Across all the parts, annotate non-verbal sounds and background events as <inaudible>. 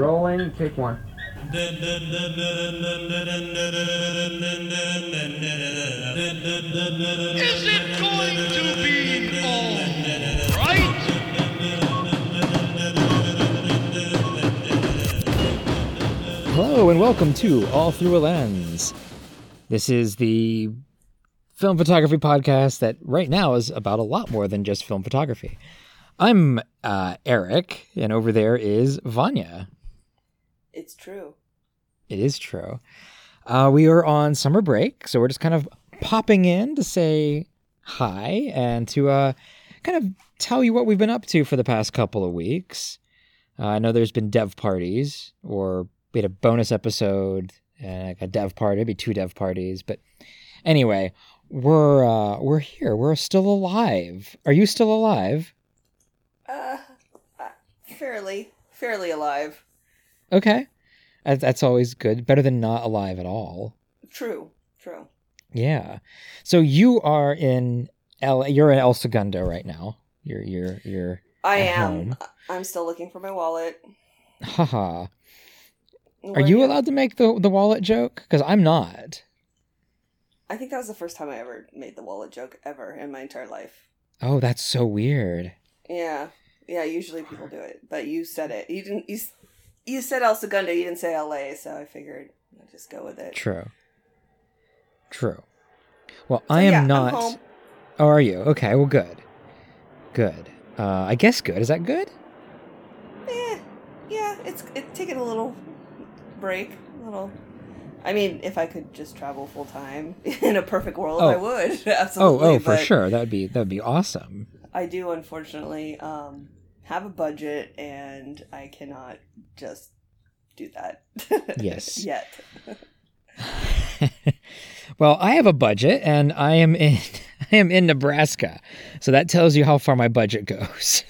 Rolling, take one. Is it going to be all right? Hello and welcome to All Through a Lens. This is the film photography podcast that right now is about a lot more than just film photography. I'm uh, Eric, and over there is Vanya. It's true. It is true. Uh, we are on summer break, so we're just kind of popping in to say hi and to uh, kind of tell you what we've been up to for the past couple of weeks. Uh, I know there's been dev parties, or we had a bonus episode and like a dev party, maybe two dev parties. But anyway, we're uh, we're here. We're still alive. Are you still alive? Uh, uh, fairly, fairly alive. Okay, that's always good. Better than not alive at all. True, true. Yeah. So you are in El. You're in El Segundo right now. You're you're you're. I am. home. I'm still looking for my wallet. Haha. Are you allowed to make the the wallet joke? Because I'm not. I think that was the first time I ever made the wallet joke ever in my entire life. Oh, that's so weird. Yeah, yeah. Usually people do it, but you said it. You didn't. You you said El Segundo. You didn't say L.A., so I figured I'd just go with it. True. True. Well, I am yeah, not. home. Oh, are you? Okay. Well, good. Good. Uh, I guess good. Is that good? Eh, yeah, it's it's taking a little break. A little. I mean, if I could just travel full time <laughs> in a perfect world, I Oh. would <laughs> Oh, absolutely. oh, for but sure. That would be that would be awesome. I do unfortunately um, have a budget, and I cannot just do that. <laughs> Yes. Yet. <laughs> well, I have a budget, and I am in <laughs> I am in Nebraska, so that tells you how far my budget goes.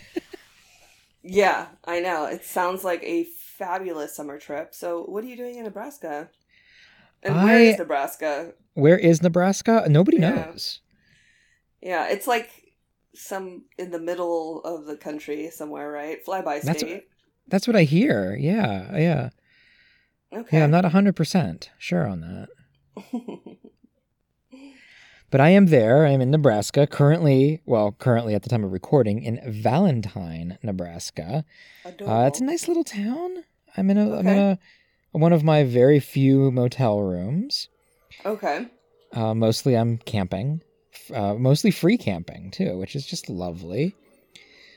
Yeah, I know. It sounds like a fabulous summer trip. So, what are you doing in Nebraska? And where I- is Nebraska? Where is Nebraska? Nobody Yeah. knows. Yeah, it's like some in the middle of the country somewhere, right? Flyby That's- state. That's what I hear. Yeah, yeah, Okay. yeah. I'm not hundred percent sure on that. <laughs> But I am there. I am in Nebraska currently. Well, currently at the time of recording in Valentine, Nebraska. Uh, it's a nice little town. I'm in a am in Okay. a one of my very few motel rooms. Okay. Uh, mostly I'm camping, uh, mostly free camping too, which is just lovely.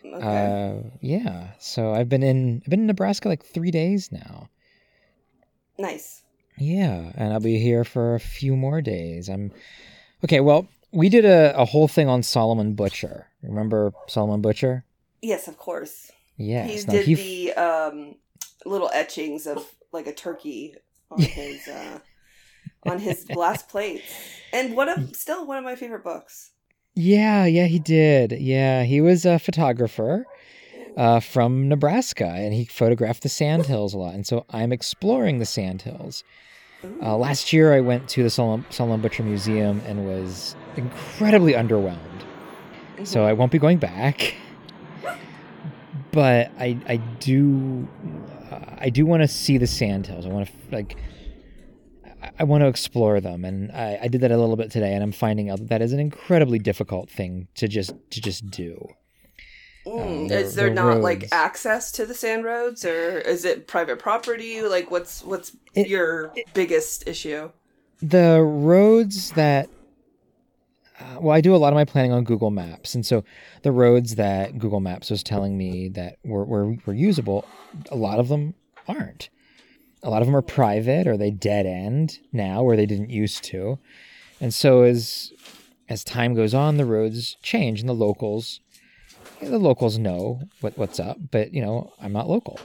Okay. Uh, yeah. So I've been in I've been in Nebraska like three days now. nice. Yeah, and I'll be here for a few more days. I'm okay. Well, we did a, a whole thing on Solomon Butcher. Remember Solomon Butcher? Yes, of course. Yes. he did he- the um, little etchings of like a turkey on <laughs> his uh, on his <laughs> glass plates, and one of still one of my favorite books. Yeah, yeah, he did. Yeah, he was a photographer uh, from Nebraska, and he photographed the sandhills a lot. And so I'm exploring the sandhills. Uh, last year, I went to the Solomon, Solomon Butcher Museum and was incredibly underwhelmed. So I won't be going back. But I I do uh, I do want to see the sandhills. I want to like I- want to explore them, and I, I did that a little bit today, and I'm finding out that that is an incredibly difficult thing to just to just do. Mm, uh, the- is there the not like access to the sand roads, or is it private property? Like, what's what's It- your biggest issue? the roads that uh, well i do a lot of my planning on google maps and so the roads that google maps was telling me that were, were, were usable a lot of them aren't a lot of them are private or they dead end now where they didn't used to and so as as time goes on the roads change and the locals the locals know what, what's up but you know i'm not local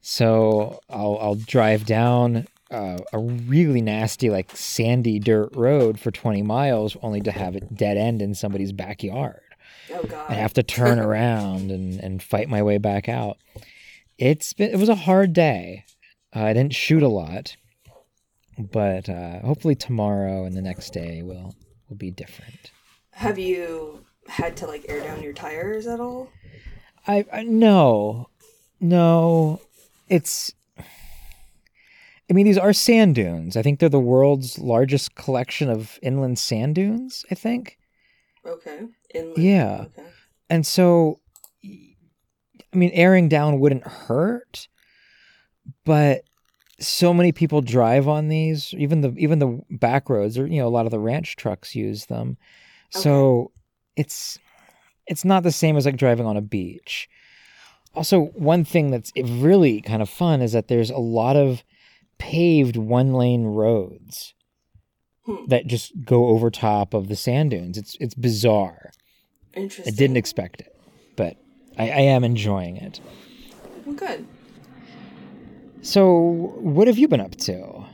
so i'll i'll drive down uh, a really nasty, like sandy dirt road for 20 miles, only to have it dead end in somebody's backyard. Oh God, I have to turn <laughs> around and, and fight my way back out. It's been, it was a hard day. Uh, I didn't shoot a lot, but uh, hopefully tomorrow and the next day will will be different. Have you had to like air down your tires at all? I, I no, no, it's I mean, these are sand dunes. I think they're the world's largest collection of inland sand dunes. I think. Okay. Inland. Yeah. Okay. And so, I mean, airing down wouldn't hurt, but so many people drive on these. Even the even the back roads, or you know, a lot of the ranch trucks use them. So it's it's not the same as like driving on a beach. Also, one thing that's really kind of fun is that there's a lot of paved one lane roads Hmm. that just go over top of the sand dunes. It's it's bizarre. Interesting. I didn't expect it, but I, I am enjoying it. Well, good. So, what have you been up to?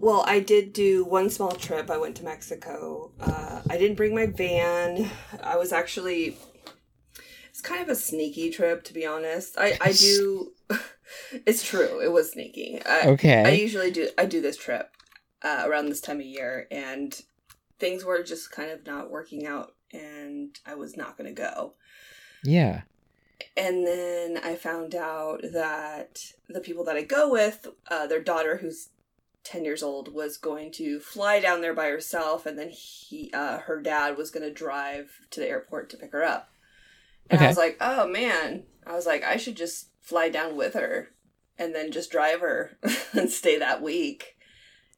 Well, I did do one small trip. I went to Mexico. Uh, I didn't bring my van. I was actually. It's kind of a sneaky trip, to be honest. I, I do. <laughs> it's true. It was sneaky. I, Okay. I usually do. I do this trip uh, around this time of year, and things were just kind of not working out, and I was not going to go. Yeah. And then I found out that the people that I go with, uh, their daughter, who's ten years old, was going to fly down there by herself, and then he, uh, her dad, was going to drive to the airport to pick her up. And I was like, oh man, I was like, I should just fly down with her, and then just drive her <laughs> and stay that week.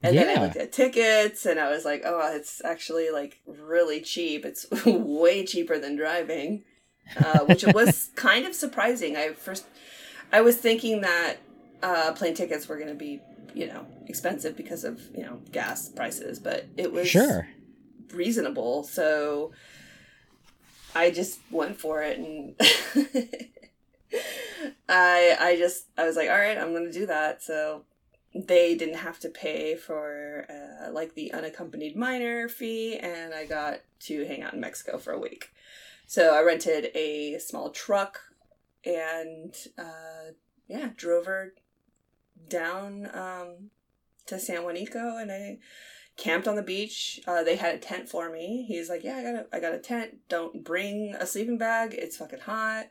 And then I looked at tickets, and I was like, oh, it's actually like really cheap. It's <laughs> way cheaper than driving uh, which was kind of surprising. I first, I was thinking that uh, plane tickets were going to be, you know, expensive because of you know gas prices, but it was Sure. reasonable. So I just went for it, and <laughs> I I just I was like, all right, I'm going to do that. So they didn't have to pay for uh, like the unaccompanied minor fee, and I got to hang out in Mexico for a week. So I rented a small truck and uh, yeah, drove her down um, to San Juanico, and I camped on the beach. Uh, they had a tent for me. He's like, "Yeah, I got a, I got a tent. Don't bring a sleeping bag. It's fucking hot."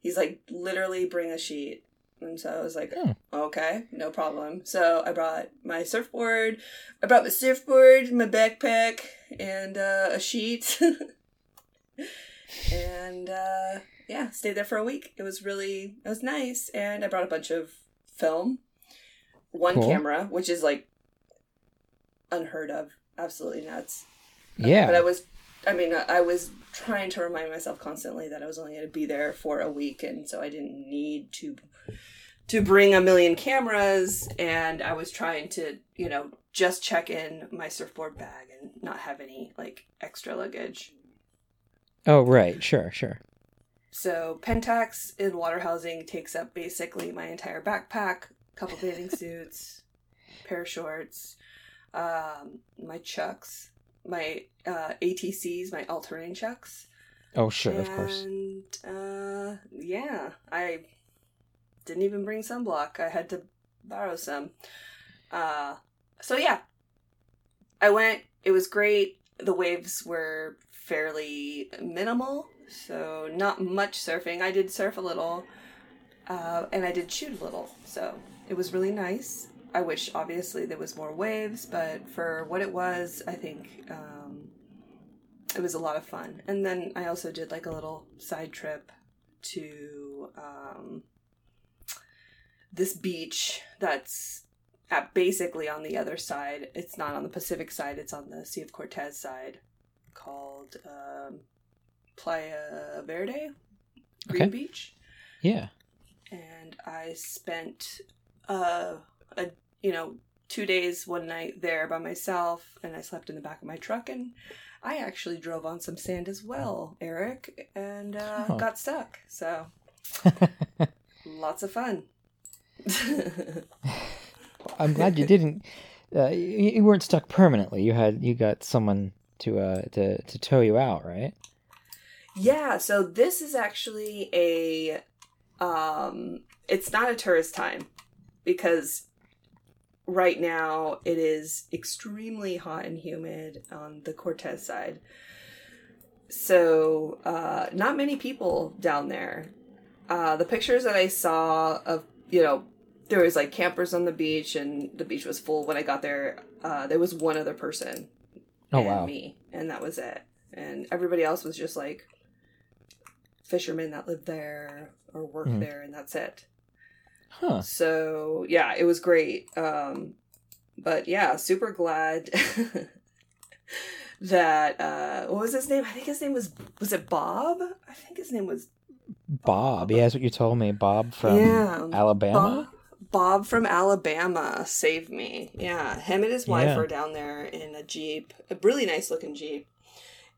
He's like, "Literally, bring a sheet." And so I was like, Oh. "Okay, no problem." So I brought my surfboard. I brought my surfboard, my backpack, and uh, a sheet. <laughs> and uh, yeah, stayed there for a week. It was really it was nice, and I brought a bunch of film, one Cool. camera, which is like unheard of, absolutely nuts. Yeah. but I was, I mean, I- I was trying to remind myself constantly that I was only going to be there for a week, and so I didn't need to to bring a million cameras, and I was trying to, you know, just check in my surfboard bag and not have any like extra luggage. Oh, right. Sure. Sure. So Pentax in water housing takes up basically my entire backpack, a couple bathing <laughs> suits, pair of shorts, um, my chucks, my uh, ATCs, my all terrain chucks. Oh, sure. Of course. And uh, yeah, I didn't even bring sunblock. I had to borrow some. Uh, so yeah, I went. It was great. The waves were fairly minimal, so not much surfing. I did surf a little, uh, and I did shoot a little. So it was really nice. I wish obviously there was more waves, but for what it was, I think um, it was a lot of fun. And then I also did like a little side trip to um, this beach that's at basically on the other side. It's not on the Pacific side, it's on the Sea of Cortez side called um, Playa Verde, Green Okay. Beach. Yeah. And I spent uh, a you know two days, one night there by myself, and I slept in the back of my truck and. I actually drove on some sand as well, Eric, and uh, Oh. got stuck. So <laughs> lots of fun. <laughs> I'm glad you didn't. Uh, you, you weren't stuck permanently. You had you got someone to uh to to tow you out, right? yeah, so this is actually a um it's not a tourist time because right now it is extremely hot and humid on the Cortez side. So, uh not many people down there. Uh the pictures that I saw of, you know, there was like campers on the beach, and the beach was full. When I got there, uh, there was one other person. Oh, and wow. Me, and that was it. And everybody else was just like fishermen that lived there or worked Mhm. there, and that's it. Huh. So yeah, it was great. Um, but yeah, super glad <laughs> that uh, what was his name? I think his name was was it Bob? I think his name was Bob. Yeah, that's what you told me. Bob from yeah Alabama. Bob, Bob from Alabama saved me. Yeah, him and his wife Yeah. were down there in a jeep, a really nice looking jeep,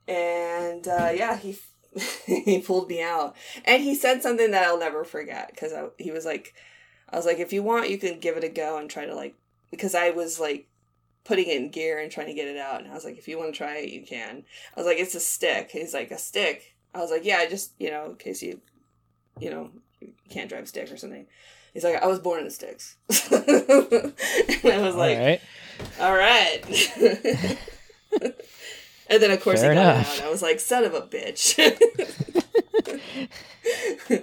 and uh, yeah, he <laughs> he pulled me out, and he said something that I'll never forget because he was like, I was like, if you want, you can give it a go and try to like, because I was like putting it in gear and trying to get it out, and I was like, if you want to try it, you can. I was like, it's a stick. He's like, a stick. I was like, yeah, just you know, in case you, you know, can't drive a stick or something. He's like, I was born in the sticks. <laughs> and I was like, All right. all right. and then of course Fair he got enough. out. I was like, son of a bitch. <laughs>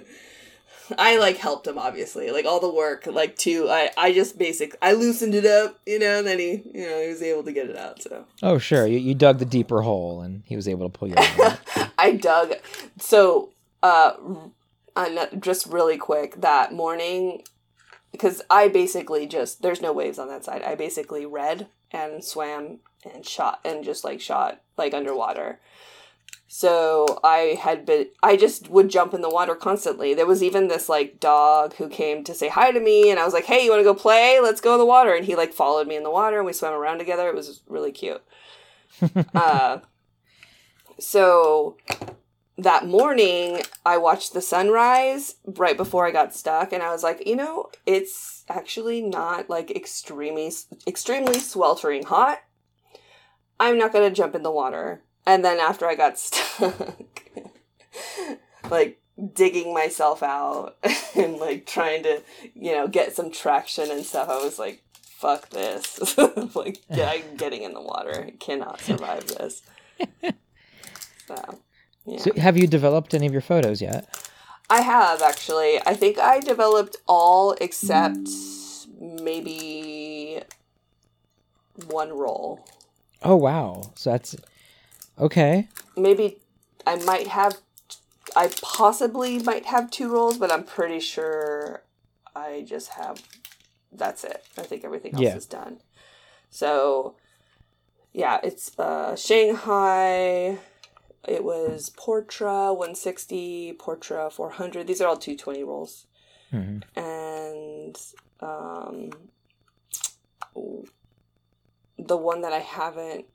I like helped him obviously, like all the work, like to I I just basic I loosened it up, you know, and then he you know he was able to get it out. So Oh, sure. You, you dug the deeper hole, and he was able to pull you out. <laughs> I dug. So, uh, just really quick that morning, because I basically just there's no waves on that side. I basically read and swam and shot and just like shot like underwater. So I had been I just would jump in the water constantly. There was even this like dog who came to say hi to me and I was like, "Hey, you want to go play? Let's go in the water." And he like followed me in the water and we swam around together. It was really cute. <laughs> uh so that morning I watched the sunrise right before I got stuck and I was like, you know, it's actually not like extremely extremely sweltering hot. I'm not going to jump in the water. And then after I got <laughs> stuck like digging myself out <laughs> and like trying to, you know, get some traction and stuff, I was like, fuck this. <laughs> like, yeah, I'm getting in the water. I cannot survive this. So, yeah. so, have you developed any of your photos yet? I have actually. I think I developed all except maybe one roll. Oh, wow. So that's okay. Maybe I might have. I possibly might have two rolls, but I'm pretty sure I just have. That's it. I think everything else Yeah. is done. So, yeah, it's uh, Shanghai. It was Portra 160, Portra 400. These are all 220 rolls. hmm and um, the one that I haven't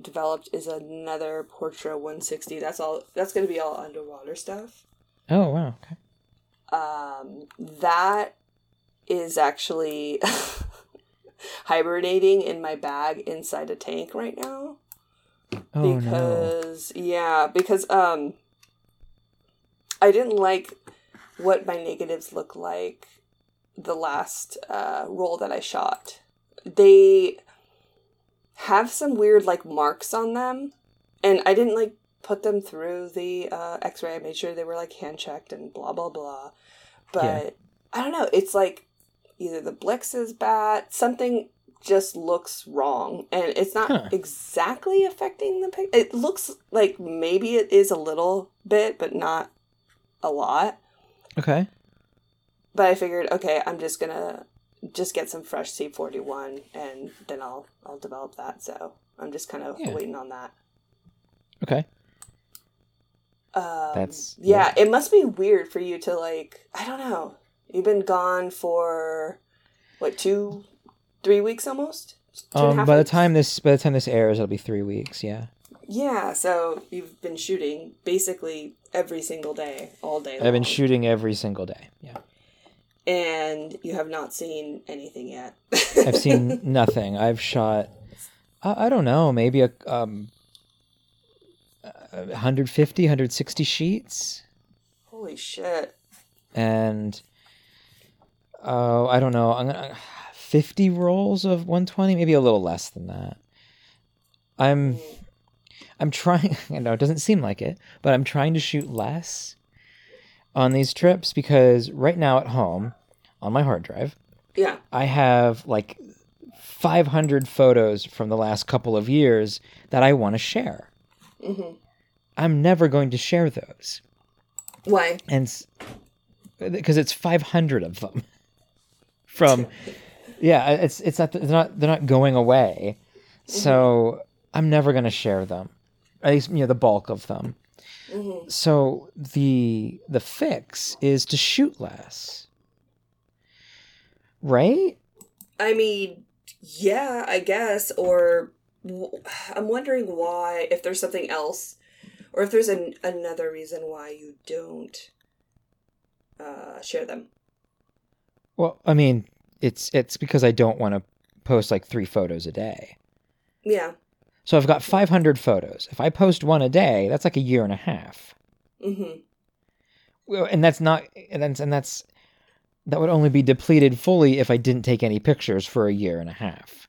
developed is another Portra 160. That's all. That's going to be all underwater stuff. Oh, wow. Okay. Um, that is actually <laughs> hibernating in my bag inside a tank right now Oh, no. because yeah because um i didn't like what my negatives look like the last uh roll that i shot they have some weird like marks on them and i didn't like put them through the uh x-ray i made sure they were like hand checked and blah blah blah but Yeah. i don't know it's like either the blix is bad something just looks wrong and it's not Huh. exactly affecting the pic it looks like maybe it is a little bit but not a lot Okay. but i figured okay i'm just gonna just get some fresh c41 and then i'll i'll develop that so i'm just kind of Yeah. waiting on that Okay. um, That's- yeah, it must be weird for you to like i don't know you've been gone for what two three weeks almost Um, by the weeks? time this by the time this airs, it'll be three weeks. Yeah. yeah so you've been shooting basically every single day all day I've been shooting every single day. Yeah. and you have not seen anything yet <laughs> I've seen <laughs> nothing. I've shot. I, I don't know. Maybe a um. uh, 150 160 sheets holy shit and oh i don't know i'm gonna 50 rolls of 120 maybe a little less than that i'm i'm trying <laughs> i know it doesn't seem like it but i'm trying to shoot less on these trips because right now at home on my hard drive. Yeah. I have like 500 photos from the last couple of years that I want to share. hmm I'm never going to share those. Why? And because it's 500 of them <laughs> from <laughs> yeah, it's it's not they're not they're not going away. So I'm never going to share them. At least you know the bulk of them. hmm So the the fix is to shoot less. Right? I mean, yeah, I guess. Or I'm wondering why, if there's something else, or if there's an, another reason why you don't uh, share them. Well, I mean, it's it's because I don't want to post like 3 photos a day. Yeah. So I've got 500 photos. If I post one a day, that's like a year and a half. hmm Well, and that's not and that's, and that's that would only be depleted fully if I didn't take any pictures for a year and a half.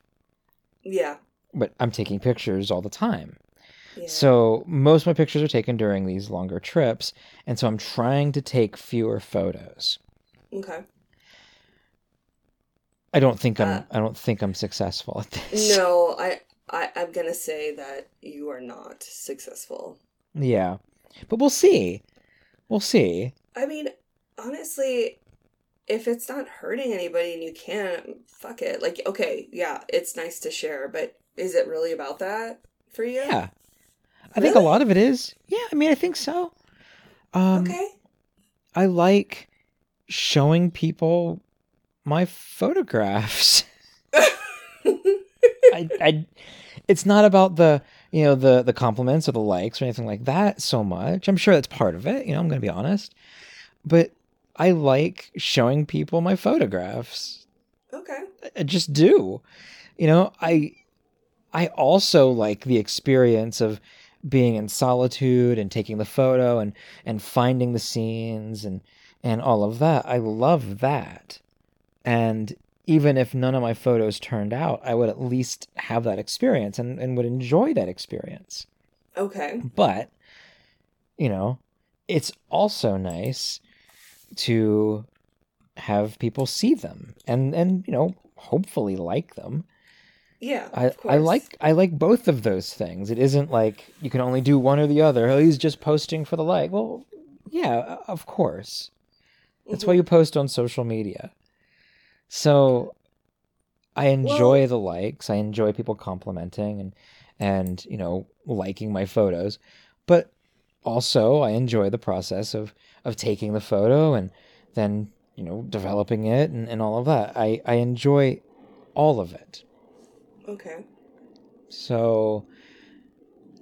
Yeah. But I'm taking pictures all the time. yeah. So most of my pictures are taken during these longer trips, and so I'm trying to take fewer photos. Okay. I don't think I'm Uh, I don't think I'm successful at this. No, I, I I'm gonna say that you are not successful. Yeah. But we'll see. We'll see. I mean, honestly, if it's not hurting anybody and you can't fuck it. Like, okay, yeah, it's nice to share, but is it really about that for you? Yeah. I think a lot of it is. Yeah, I mean I think so. Um Okay. I like showing people my photographs. <laughs> I, I it's not about the you know the the compliments or the likes or anything like that so much. I'm sure that's part of it, you know, I'm going to be honest. But I like showing people my photographs. okay. I just do. You know, I I also like the experience of being in solitude and taking the photo and and finding the scenes and and all of that. I love that. And even if none of my photos turned out, I would at least have that experience and, and would enjoy that experience. Okay. But, you know, it's also nice to have people see them and, and you know, hopefully like them. Yeah. I, I like I like both of those things. It isn't like you can only do one or the other. Oh, he's just posting for the like. Well, yeah, of course. That's why Mhm. you post on social media. So I enjoy Well- the likes. I enjoy people complimenting and and you know liking my photos, but also I enjoy the process of of taking the photo and then you know developing it and, and all of that. I I enjoy all of it. Okay. So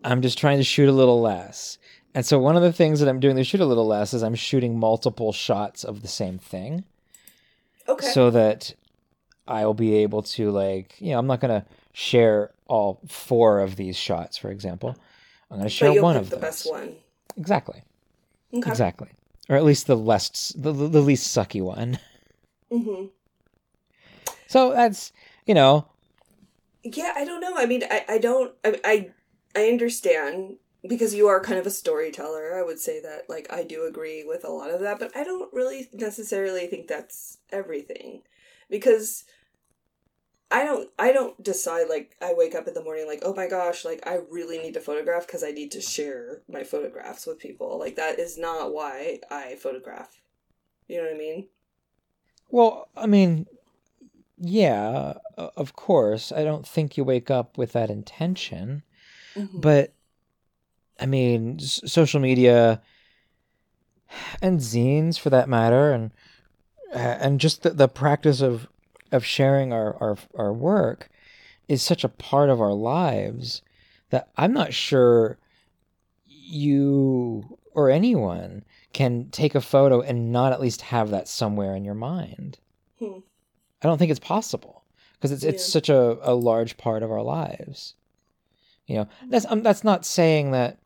I'm just trying to shoot a little less. And so one of the things that I'm doing to shoot a little less is I'm shooting multiple shots of the same thing Okay. so that I'll be able to like, you know, I'm not going to share all four of these shots, for example. I'm going to share one of the those. best one. Exactly. Okay. Exactly. Or at least the less the, the least sucky one. hmm So that's, you know, Yeah, I don't know. I mean, I, I don't. I, I I understand because you are kind of a storyteller. I would say that, like, I do agree with a lot of that, but I don't really necessarily think that's everything because I don't. I don't decide like I wake up in the morning like, oh my gosh, like I really need to photograph because I need to share my photographs with people. Like that is not why I photograph. You know what I mean? Well, I mean, yeah, of course. I don't think you wake up with that intention, Mhm. but I mean, s- social media and zines, for that matter, and and just the, the practice of of sharing our, our our work is such a part of our lives that I'm not sure you or anyone can take a photo and not at least have that somewhere in your mind. Hmm. I don't think it's possible because it's it's such a, a large part of our lives. You know, that's um, that's not saying that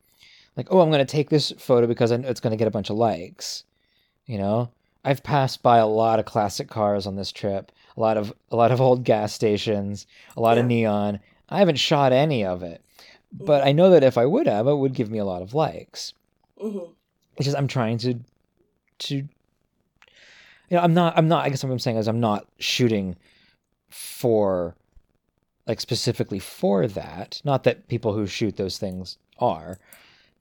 like oh I'm going to take this photo because it's going to get a bunch of likes. You know, I've passed by a lot of classic cars on this trip, a lot of a lot of old gas stations, a lot of neon. I haven't shot any of it, but I know that if I would have, it would give me a lot of likes. Mhm. It's just I'm trying to to you know, I'm not. I'm not. I guess what I'm saying is I'm not shooting for like specifically for that. Not that people who shoot those things are,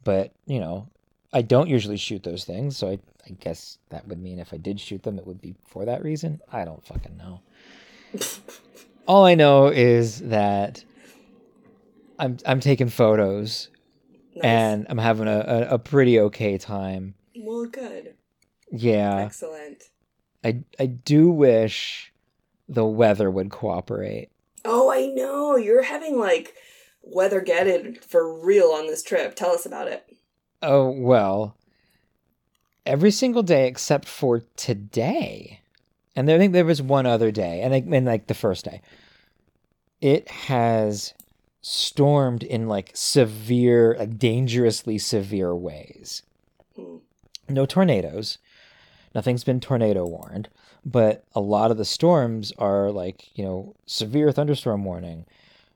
but you know, I don't usually shoot those things, so I, I guess that would mean if I did shoot them, it would be for that reason. I don't fucking know. <laughs> All I know is that I'm I'm taking photos Nice. and I'm having a, a, a pretty okay time. well, good. Yeah, Excellent. I I do wish the weather would cooperate. Oh, I know. You're having like weather getted for real on this trip. Tell us about it. Oh well, every single day except for today, and I think there was one other day, and I and like the first day, it has stormed in like severe, like dangerously severe ways. Hmm. No tornadoes, nothing's been tornado warned, but a lot of the storms are like you know severe thunderstorm warning,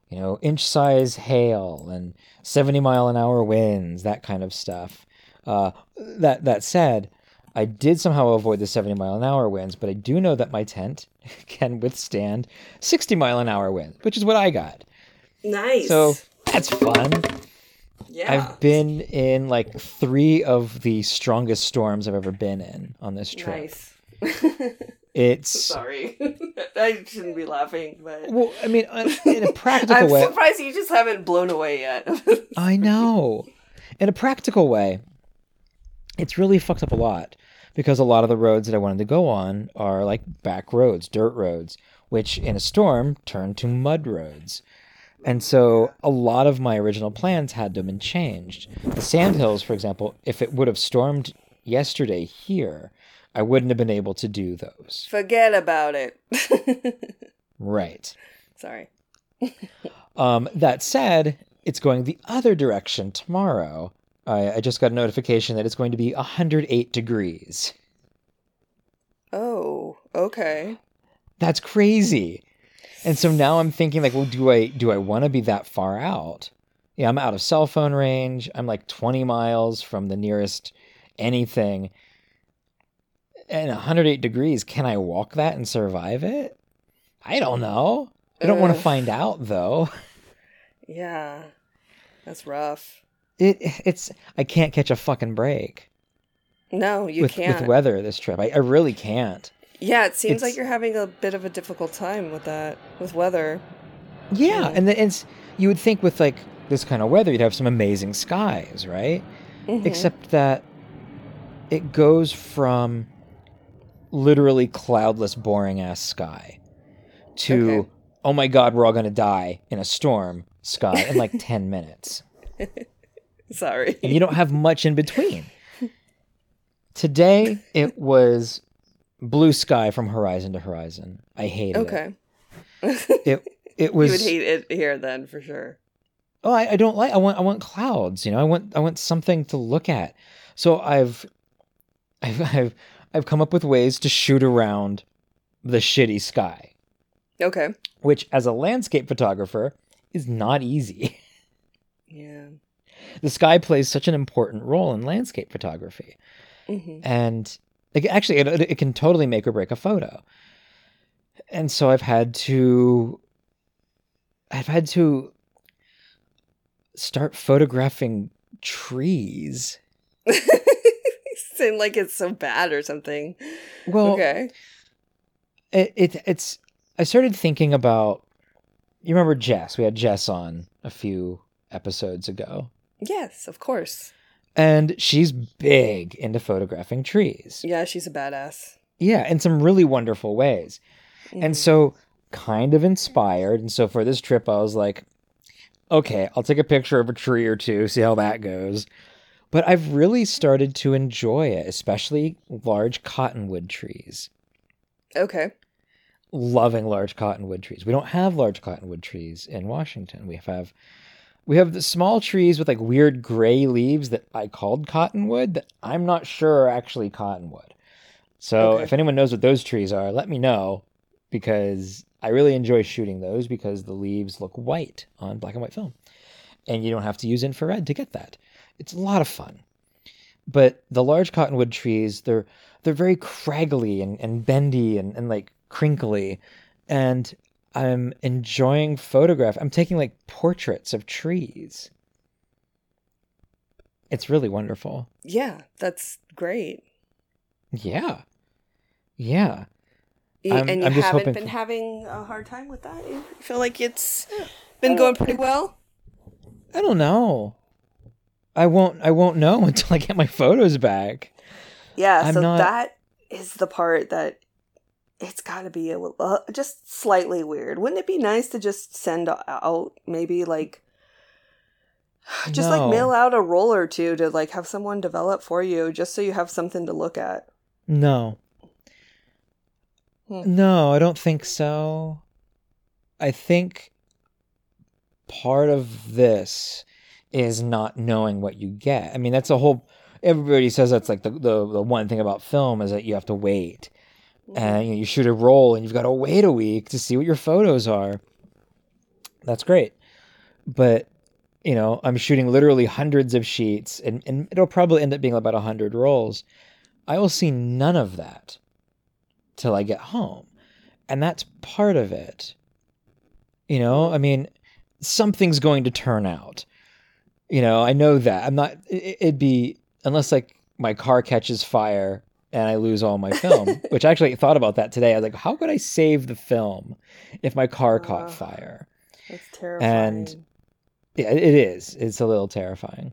you know inch size hail and 70 mile an hour winds, that kind of stuff. Uh, that that said, I did somehow avoid the 70 mile an hour winds, but I do know that my tent <laughs> can withstand 60 mile an hour winds, which is what I got. Nice. So that's fun. yeah. I've been in like three of the strongest storms I've ever been in on this trip. nice. <laughs> It's Sorry, <laughs> I shouldn't be laughing, but well, I mean, uh, in a <laughs> practical way I'm surprised you just haven't blown away yet. <laughs> I know. In a practical way, it's really fucked up a lot because a lot of the roads that I wanted to go on are like back roads, dirt roads, which in a storm turn to mud roads. And so a lot of my original plans had to have been changed. The Sandhills, for example, if it would have stormed yesterday here, I wouldn't have been able to do those. Forget about it. <laughs> Right. Sorry. <laughs> Um, that said, it's going the other direction tomorrow. I, I just got a notification that it's going to be 108 degrees. Oh, okay. That's crazy. And so now I'm thinking like, well, do I do I want to be that far out? Yeah, I'm out of cell phone range. I'm like 20 miles from the nearest anything. And 108 degrees, can I walk that and survive it? I don't know. I don't want to find out though. <laughs> Yeah, that's rough. It it's I can't catch a fucking break No, you with can't. with weather this trip. I, I really can't. yeah, it seems like you're having a bit of a difficult time with that, with weather. Yeah, Yeah. and the, it's you would think with like this kind of weather you'd have some amazing skies, right? Mhm. Except that it goes from literally cloudless, boring ass sky to Okay. oh my god, we're all gonna die in a storm sky in like <laughs> ten minutes, <laughs> Sorry. and you don't have much in between. Today it was blue sky from horizon to horizon. I hated okay. it. <laughs> It it you would hate it here then for sure. oh I, I don't like I want I want clouds you know I want I want something to look at so I've I've I've, I've come up with ways to shoot around the shitty sky. Okay. which as a landscape photographer is not easy. <laughs> Yeah. the sky plays such an important role in landscape photography. Hmm and like, actually it, it can totally make or break a photo. And so i've had to i've had to start photographing trees <laughs> <laughs> Seem like it's so bad or something. well okay. it, it it's i started thinking about you remember jess we had jess on a few episodes ago Yes, of course. and she's big into photographing trees Yeah, she's a badass. yeah in some really wonderful ways Mhm. And so, kind of inspired. And so, for this trip, I was like, okay, I'll take a picture of a tree or two, see how that goes. But I've really started to enjoy it, especially large cottonwood trees. okay. Loving large cottonwood trees. We don't have large cottonwood trees in Washington. We have we have the small trees with like weird gray leaves that I called cottonwood that I'm not sure are actually cottonwood. So Okay. if anyone knows what those trees are, let me know because I really enjoy shooting those because the leaves look white on black and white film. And you don't have to use infrared to get that. It's a lot of fun. but the large cottonwood trees they're they're very craggly and, and bendy and, and like crinkly and i'm enjoying photograph i'm taking like portraits of trees it's really wonderful Yeah, that's great. yeah yeah Y- I'm- and you I'm just haven't been for- having a hard time with that? You feel like it's been going pretty well? i don't know i won't i won't know <laughs> until i get my photos back Yeah, I'm so not- that is the part that it's got to be a, uh, just slightly weird. Wouldn't it be nice to just send out maybe like <sighs> just like mail out a roll or two to like have someone develop for you just so you have something to look at? No. Hmm. No, I don't think so. I think part of this is not knowing what you get. I mean, that's a whole. Everybody says that's like the, the, the one thing about film is that you have to wait. Mm-hmm. And you, know, you shoot a roll and you've got to wait a week to see what your photos are. That's great. But, you know, I'm shooting literally hundreds of sheets and, and it'll probably end up being about 100 rolls. I will see none of that till I get home. And that's part of it. You know, I mean, something's going to turn out. You know, I know that. I'm not, it- it'd be, unless like my car catches fire and I lose all my film, <laughs> which I actually thought about that today. I was like, how could I save the film if my car caught Ugh. fire? That's terrifying. And yeah, it is. It's a little terrifying.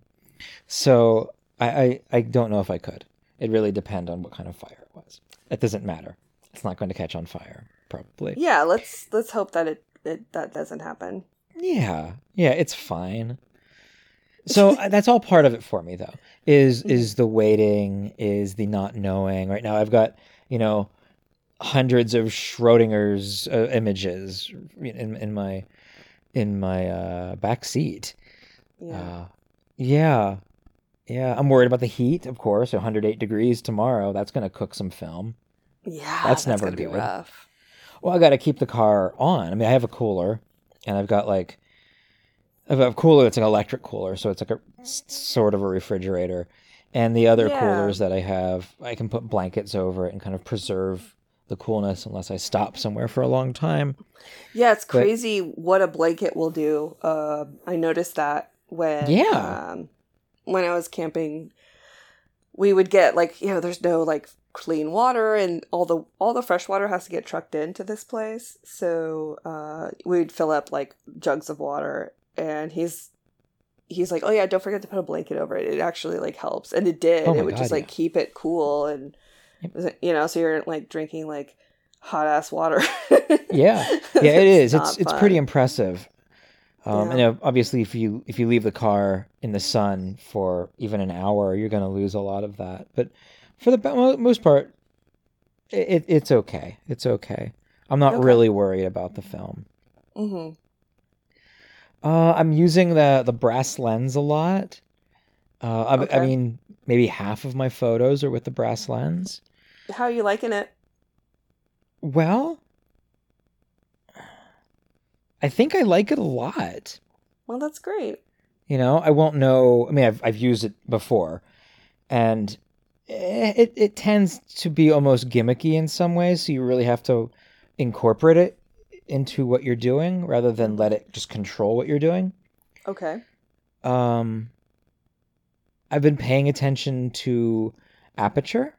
So I, I, I don't know if I could. It really depend on what kind of fire it was. It doesn't matter. It's not going to catch on fire, probably. yeah, let's let's hope that it, it that doesn't happen. Yeah, yeah, it's fine. So uh, that's all part of it for me, though. Is is the waiting, is the not knowing. Right now, I've got you know hundreds of Schrodinger's uh, images in in my in my uh, back seat. Yeah. Uh, yeah, yeah. I'm worried about the heat, of course. 108 degrees tomorrow. That's going to cook some film. yeah, that's never gonna be good. rough. Well, I got to keep the car on. I mean, I have a cooler, and I've got like a cooler. It's an electric cooler, so it's like a sort of a refrigerator. And the other Yeah. coolers that I have, I can put blankets over it and kind of preserve the coolness unless I stop somewhere for a long time. Yeah, it's But- crazy what a blanket will do. Uh, I noticed that when Yeah. um, when I was camping, we would get like you know, there's no like clean water, and all the all the fresh water has to get trucked into this place. So uh, we'd fill up like jugs of water, and he's he's like, oh yeah, don't forget to put a blanket over it. It actually like helps, and it did. Oh it would God, just like yeah. keep it cool and. You know, so you're like drinking like hot ass water. <laughs> Yeah, <laughs> yeah, it is. It's it's fun. pretty impressive. Um, Yeah. And obviously, if you if you leave the car in the sun for even an hour, you're going to lose a lot of that. But for the most part, it, it's okay. It's okay. I'm not Okay. really worried about the film. hmm Uh, I'm using the the brass lens a lot. Uh, I, I mean, maybe half of my photos are with the brass lens. How are you liking it? Well, I think I like it a lot. Well, that's great. You know, I won't know. I mean, I've I've used it before, and it it tends to be almost gimmicky in some ways. So you really have to incorporate it into what you're doing rather than let it just control what you're doing. Okay. Um, I've been paying attention to aperture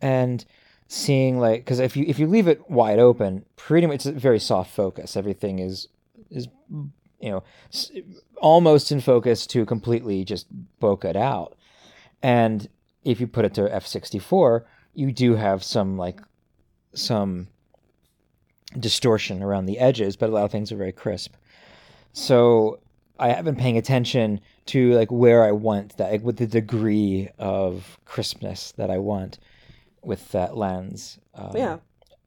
and seeing like because if you if you leave it wide open, pretty much it's a very soft focus. Everything is is you know almost in focus to completely just bokeh out. And if you put it to f64, you do have some like some distortion around the edges, but a lot of things are very crisp. So I have been paying attention to like where I want that, like, with the degree of crispness that I want with that lens. Um, Yeah.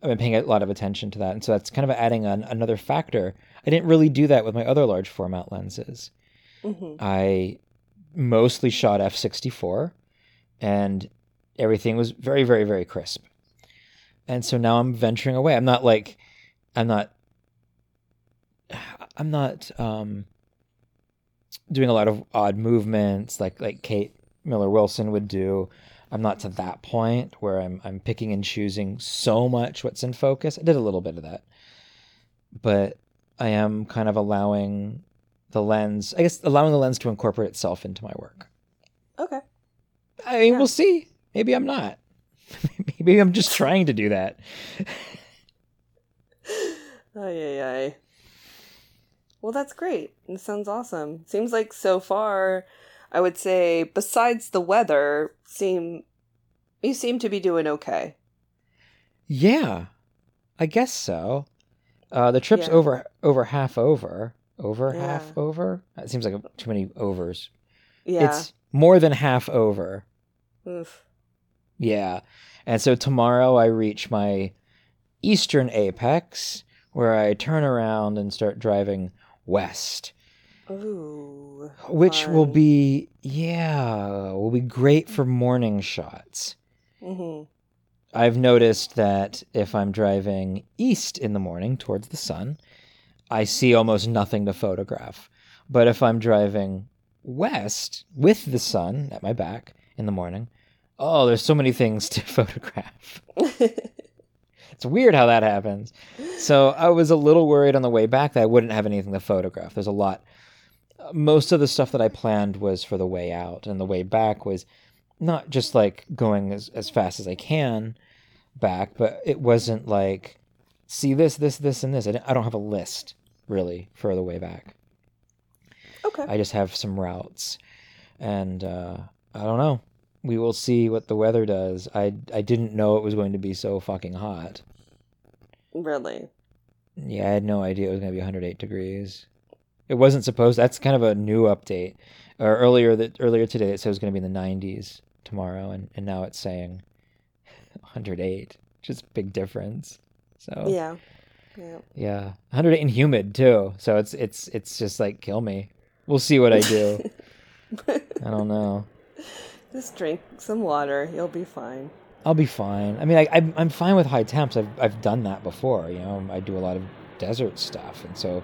I've been paying a lot of attention to that, and so that's kind of adding an, another factor. I didn't really do that with my other large format lenses. hmm I mostly shot f64, and everything was very, very, very crisp. And so now I'm venturing away. I'm not like, I'm not, I'm not um, doing a lot of odd movements like like Kate Miller Wilson would do. I'm not to that point where I'm I'm picking and choosing so much what's in focus. I did a little bit of that. But I am kind of allowing the lens, I guess allowing the lens to incorporate itself into my work. Okay. I mean, Yeah. we'll see. Maybe I'm not. <laughs> Maybe I'm just trying to do that. <laughs> Ay, ay, ay. Well, that's great. It sounds awesome. Seems like so far, I would say, besides the weather, seem you seem to be doing okay. Yeah, I guess so. Uh, the trip's Yeah. over over half over. Over Yeah. half over. That seems like too many overs. Yeah. It's more than half over. Oof. Yeah. And so tomorrow I reach my eastern apex where I turn around and start driving west, Ooh. which will be yeah, will be great for morning shots. Mhm. I've noticed that if I'm driving east in the morning towards the sun, I see almost nothing to photograph. But if I'm driving west with the sun at my back in the morning, oh, there's so many things <laughs> to photograph. <laughs> It's weird how that happens. So I was a little worried on the way back that I wouldn't have anything to photograph. There's a lot. Most of the stuff that I planned was for the way out, and the way back was not just like going as, as fast as I can back, but it wasn't like, see this, this, this, and this. I, I don't have a list really for the way back. okay. I just have some routes, and uh, I don't know. We will see what the weather does. I I didn't know it was going to be so fucking hot. really. Yeah, I had no idea it was going to be 108 degrees. It wasn't supposed. That's kind of a new update. Or earlier that earlier today it said it was going to be in the 90s tomorrow, and, and now it's saying <laughs> 108. Just big difference. So Yeah. Yeah. yeah, 108 and humid too. So it's it's it's just like kill me. We'll see what I do. <laughs> I don't know. <laughs> Just drink some water. You'll be fine. I'll be fine. I mean, I, I'm I'm fine with high temps. I've I've done that before. You know, I do a lot of desert stuff, and so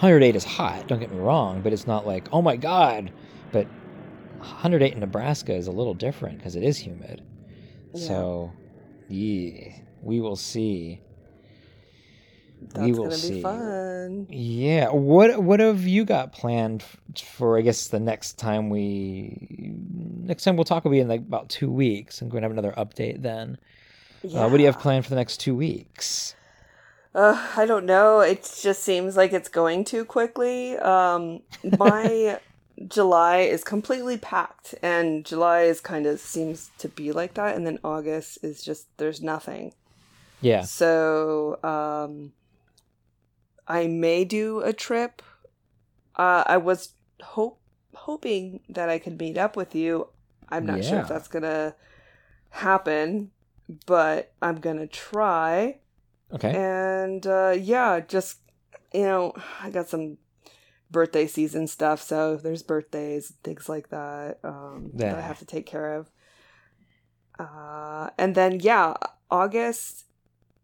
108 is hot. Don't get me wrong, but it's not like oh my god. But 108 in Nebraska is a little different because it is humid. Yeah. So, yeah, we will see. That's we will gonna see. be fun. Yeah. What what have you got planned for? I guess the next time we next time we'll talk will be in like about two weeks. I'm going to have another update then. Uh, what do you have planned for the next two weeks? Uh, I don't know. It just seems like it's going too quickly. Um, my <laughs> July is completely packed, and July is kind of seems to be like that, and then August is just there's nothing. Yeah. So, um, I may do a trip. Uh, I was hope hoping that I could meet up with you. I'm not sure if that's gonna happen, but I'm gonna try. Okay. And uh, yeah, just you know, I got some birthday season stuff, so there's birthdays, things like that um, that I have to take care of. Uh, and then yeah, August,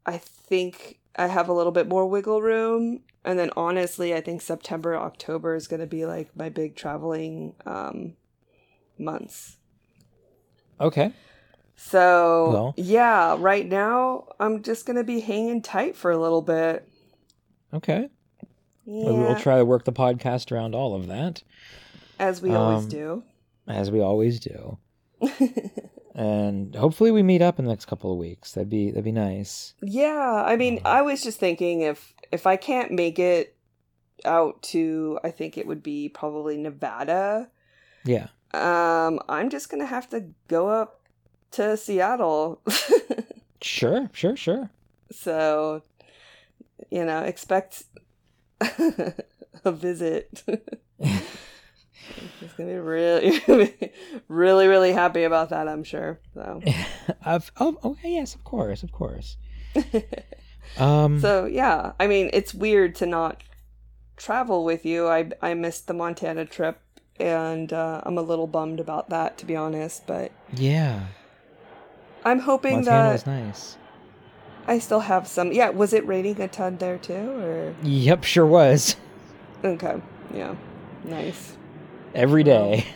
I think I have a little bit more wiggle room. And then honestly, I think September, October is going to be like my big traveling um, months. Okay. So Well- yeah, right now I'm just gonna be hanging tight for a little bit. Okay. Yeah, Well, try to work the podcast around all of that, as we always um, do. as we always do. <laughs> And hopefully we meet up in the next couple of weeks. That'd be that'd be nice. yeah, I mean, I was just thinking if if I can't make it out to, I think it would be probably Nevada. Yeah. Um, I'm just gonna have to go up to Seattle. <laughs> Sure. Sure. Sure. so, you know, expect <laughs> a visit. <laughs> Gonna be really, <laughs> really, really happy about that. I'm sure. So, <laughs> I've, oh, okay. Yes. Of course. Of course. <laughs> Um. so yeah. I mean, it's weird to not travel with you. I I missed the Montana trip, and uh, I'm a little bummed about that, to be honest. But yeah. I'm hoping Montana that was nice. I still have some. Yeah, was it raining a ton there too, or Yep. Sure was. okay? Yeah, nice. Every day.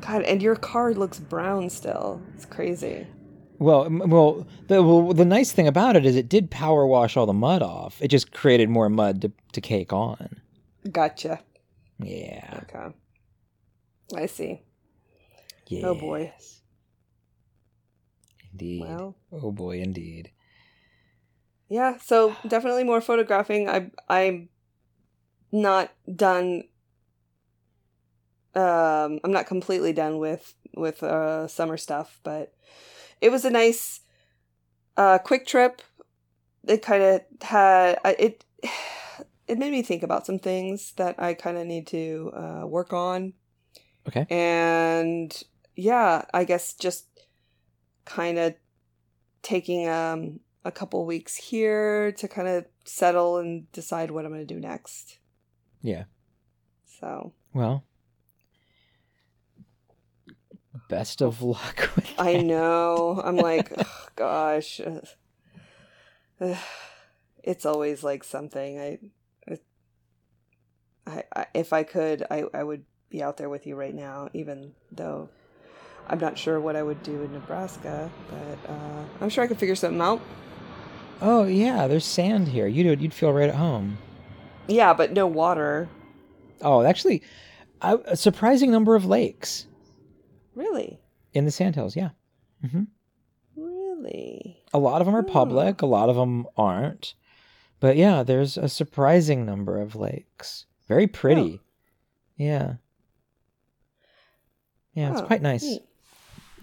God, and your car looks brown still. It's crazy. Well, well, the well, the nice thing about it is it did power wash all the mud off. It just created more mud to to cake on. Gotcha. Yeah. Okay. I see. yeah. Oh boy. Indeed. Well, Oh boy, indeed. yeah. So definitely more photographing. I I'm not done. Um, I'm not completely done with with uh summer stuff, but it was a nice, uh, quick trip. It kind of had it. <sighs> It made me think about some things that I kind of need to uh, work on. Okay. and yeah i guess just kind of taking um a couple weeks here to kind of settle and decide what i'm going to do next Yeah. so Well, best of <laughs> luck with i that. know <laughs> i'm like ugh, gosh it's always like something I, I i if i could i i would be out there with you right now even though i'm not sure what i would do in nebraska but uh i'm sure i could figure something out Oh yeah, there's sand here. You'd you'd feel right at home. Yeah, but no water. Oh, actually, a surprising number of lakes Really? in the Sandhills. Yeah, hmm Really? a lot of them are Hmm. public. A lot of them aren't. But yeah, there's a surprising number of lakes. Very pretty. Yeah. Yeah, it's Oh, quite nice. neat.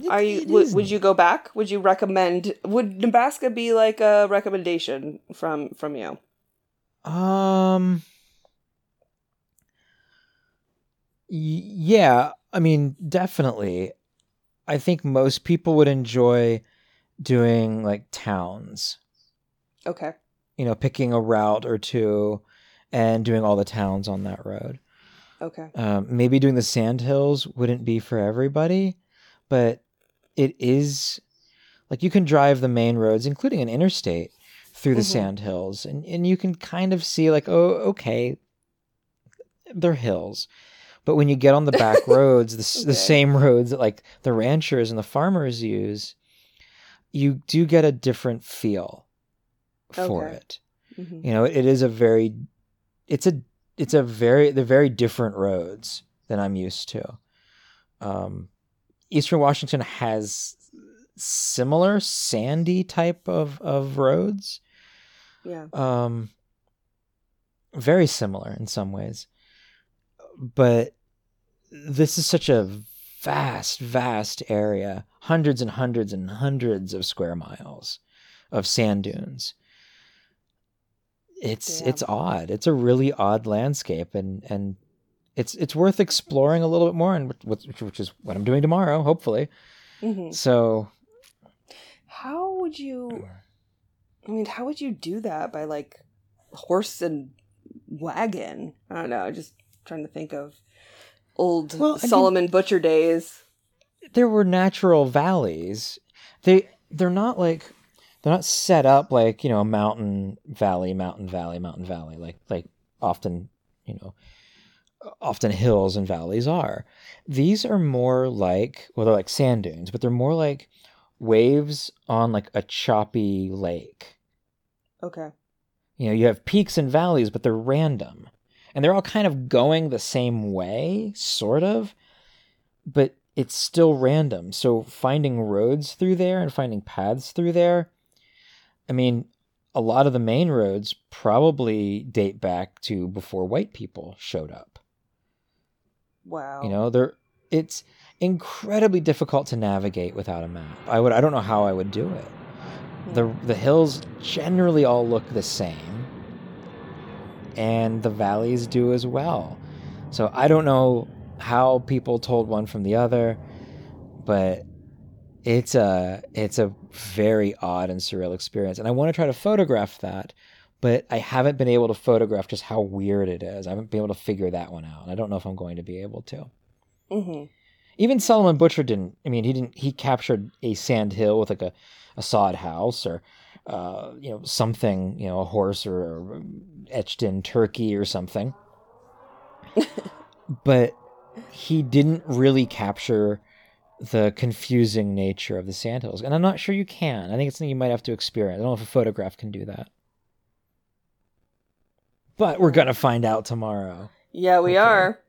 Are you would, would you go back? Would you recommend would Nebraska be like a recommendation from from you? Um. Yeah, I mean, definitely. I think most people would enjoy doing like towns. Okay. You know, picking a route or two, and doing all the towns on that road. Okay. Um, maybe doing the sand hills wouldn't be for everybody, but it is like you can drive the main roads, including an interstate, through the Mhm. sand hills, and and you can kind of see like, oh, okay, they're hills. But when you get on the back <laughs> roads, the, s the same roads that like the ranchers and the farmers use, you do get a different feel for Okay. it. Hmm you know it is a very it's a it's a very they're very different roads than i'm used to. Um eastern washington has similar sandy type of of roads. Yeah. um very similar in some ways. But this is such a vast vast area hundreds and hundreds and hundreds of square miles of sand dunes it's Yeah. it's odd it's a really odd landscape and and it's it's worth exploring a little bit more and which, which is what i'm doing tomorrow hopefully hmm so How would you? I mean, how would you do that by like horse and wagon? I don't know. Just trying to think of old Well, mean- Solomon Butcher days. there were natural valleys. They they're not like they're not set up like you know a mountain valley, mountain valley, mountain valley like like often you know often hills and valleys are. These are more like well they're like sand dunes, but they're more like waves on like a choppy lake. Okay. You know, you have peaks and valleys, but they're random. And they're all kind of going the same way, sort of, but it's still random. So finding roads through there and finding paths through there, I mean, a lot of the main roads probably date back to before white people showed up. Wow. You know, they're it's incredibly difficult to navigate without a map. I would I don't know how I would do it. The the hills generally all look the same. And the valleys do as well. So I don't know how people told one from the other, but it's a it's a very odd and surreal experience. And I want to try to photograph that, but I haven't been able to photograph just how weird it is. I haven't been able to figure that one out. I don't know if I'm going to be able to Mm-hmm. even Solomon Butcher didn't. I mean, he didn't. He captured a sand hill with like a, a sod house or, uh, you know, something. You know, a horse or, etched in turkey or something. <laughs> but he didn't really capture the confusing nature of the sandhills, and I'm not sure you can. I think it's something you might have to experience. I don't know if a photograph can do that, but we're gonna find out tomorrow, Yeah, we Okay. are.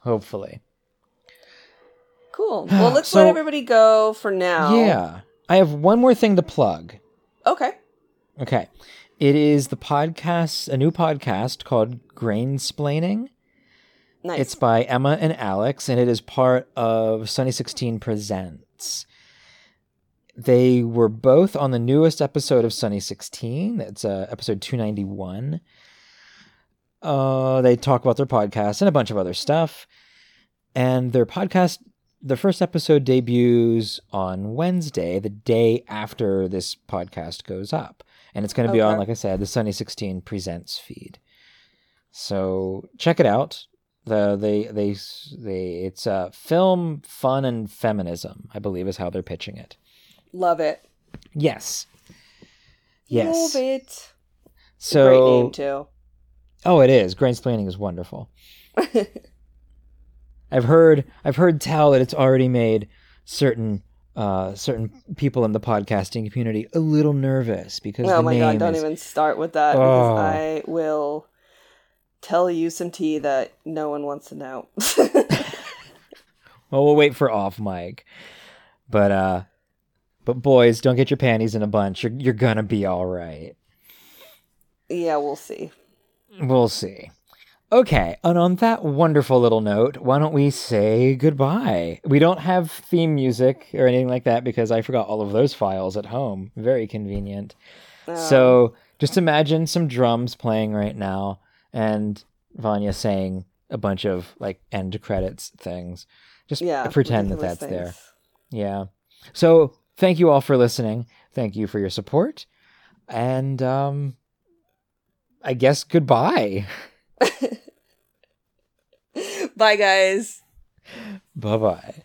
hopefully. Cool. <sighs> Well, let's So- let everybody go for now. Yeah, I have one more thing to plug. Okay. Okay. It is the podcast, a new podcast called Grainsplaining. Nice. It's by Emma and Alex, and it is part of Sunny 16 Presents. They were both on the newest episode of Sunny 16. It's uh, episode 291. Uh, they talk about their podcast and a bunch of other stuff. And their podcast, the first episode debuts on Wednesday, the day after this podcast goes up. And it's going to be on, like I said, the Sunny 16 Presents feed. So check it out. The they they they it's uh film fun and feminism i believe is how they're pitching it Love it. yes yes Love it. so Great name too. oh it is grainsplaining is wonderful <laughs> i've heard i've heard tell that it's already made certain uh certain people in the podcasting community a little nervous because oh my god! Don't is, even start with that Oh. because I will tell you some tea that no one wants to know. <laughs> well we'll wait for off mic but uh but boys don't get your panties in a bunch you're, you're gonna be all right yeah, we'll see. We'll see. Okay, and on that wonderful little note, why don't we say goodbye? We don't have theme music or anything like that because I forgot all of those files at home. Very convenient. Um, So just imagine some drums playing right now and Vanya saying a bunch of like end credits things. Just yeah, pretend that that's there. Yeah. So thank you all for listening. Thank you for your support. And um I guess goodbye. <laughs> Bye, guys. Bye bye.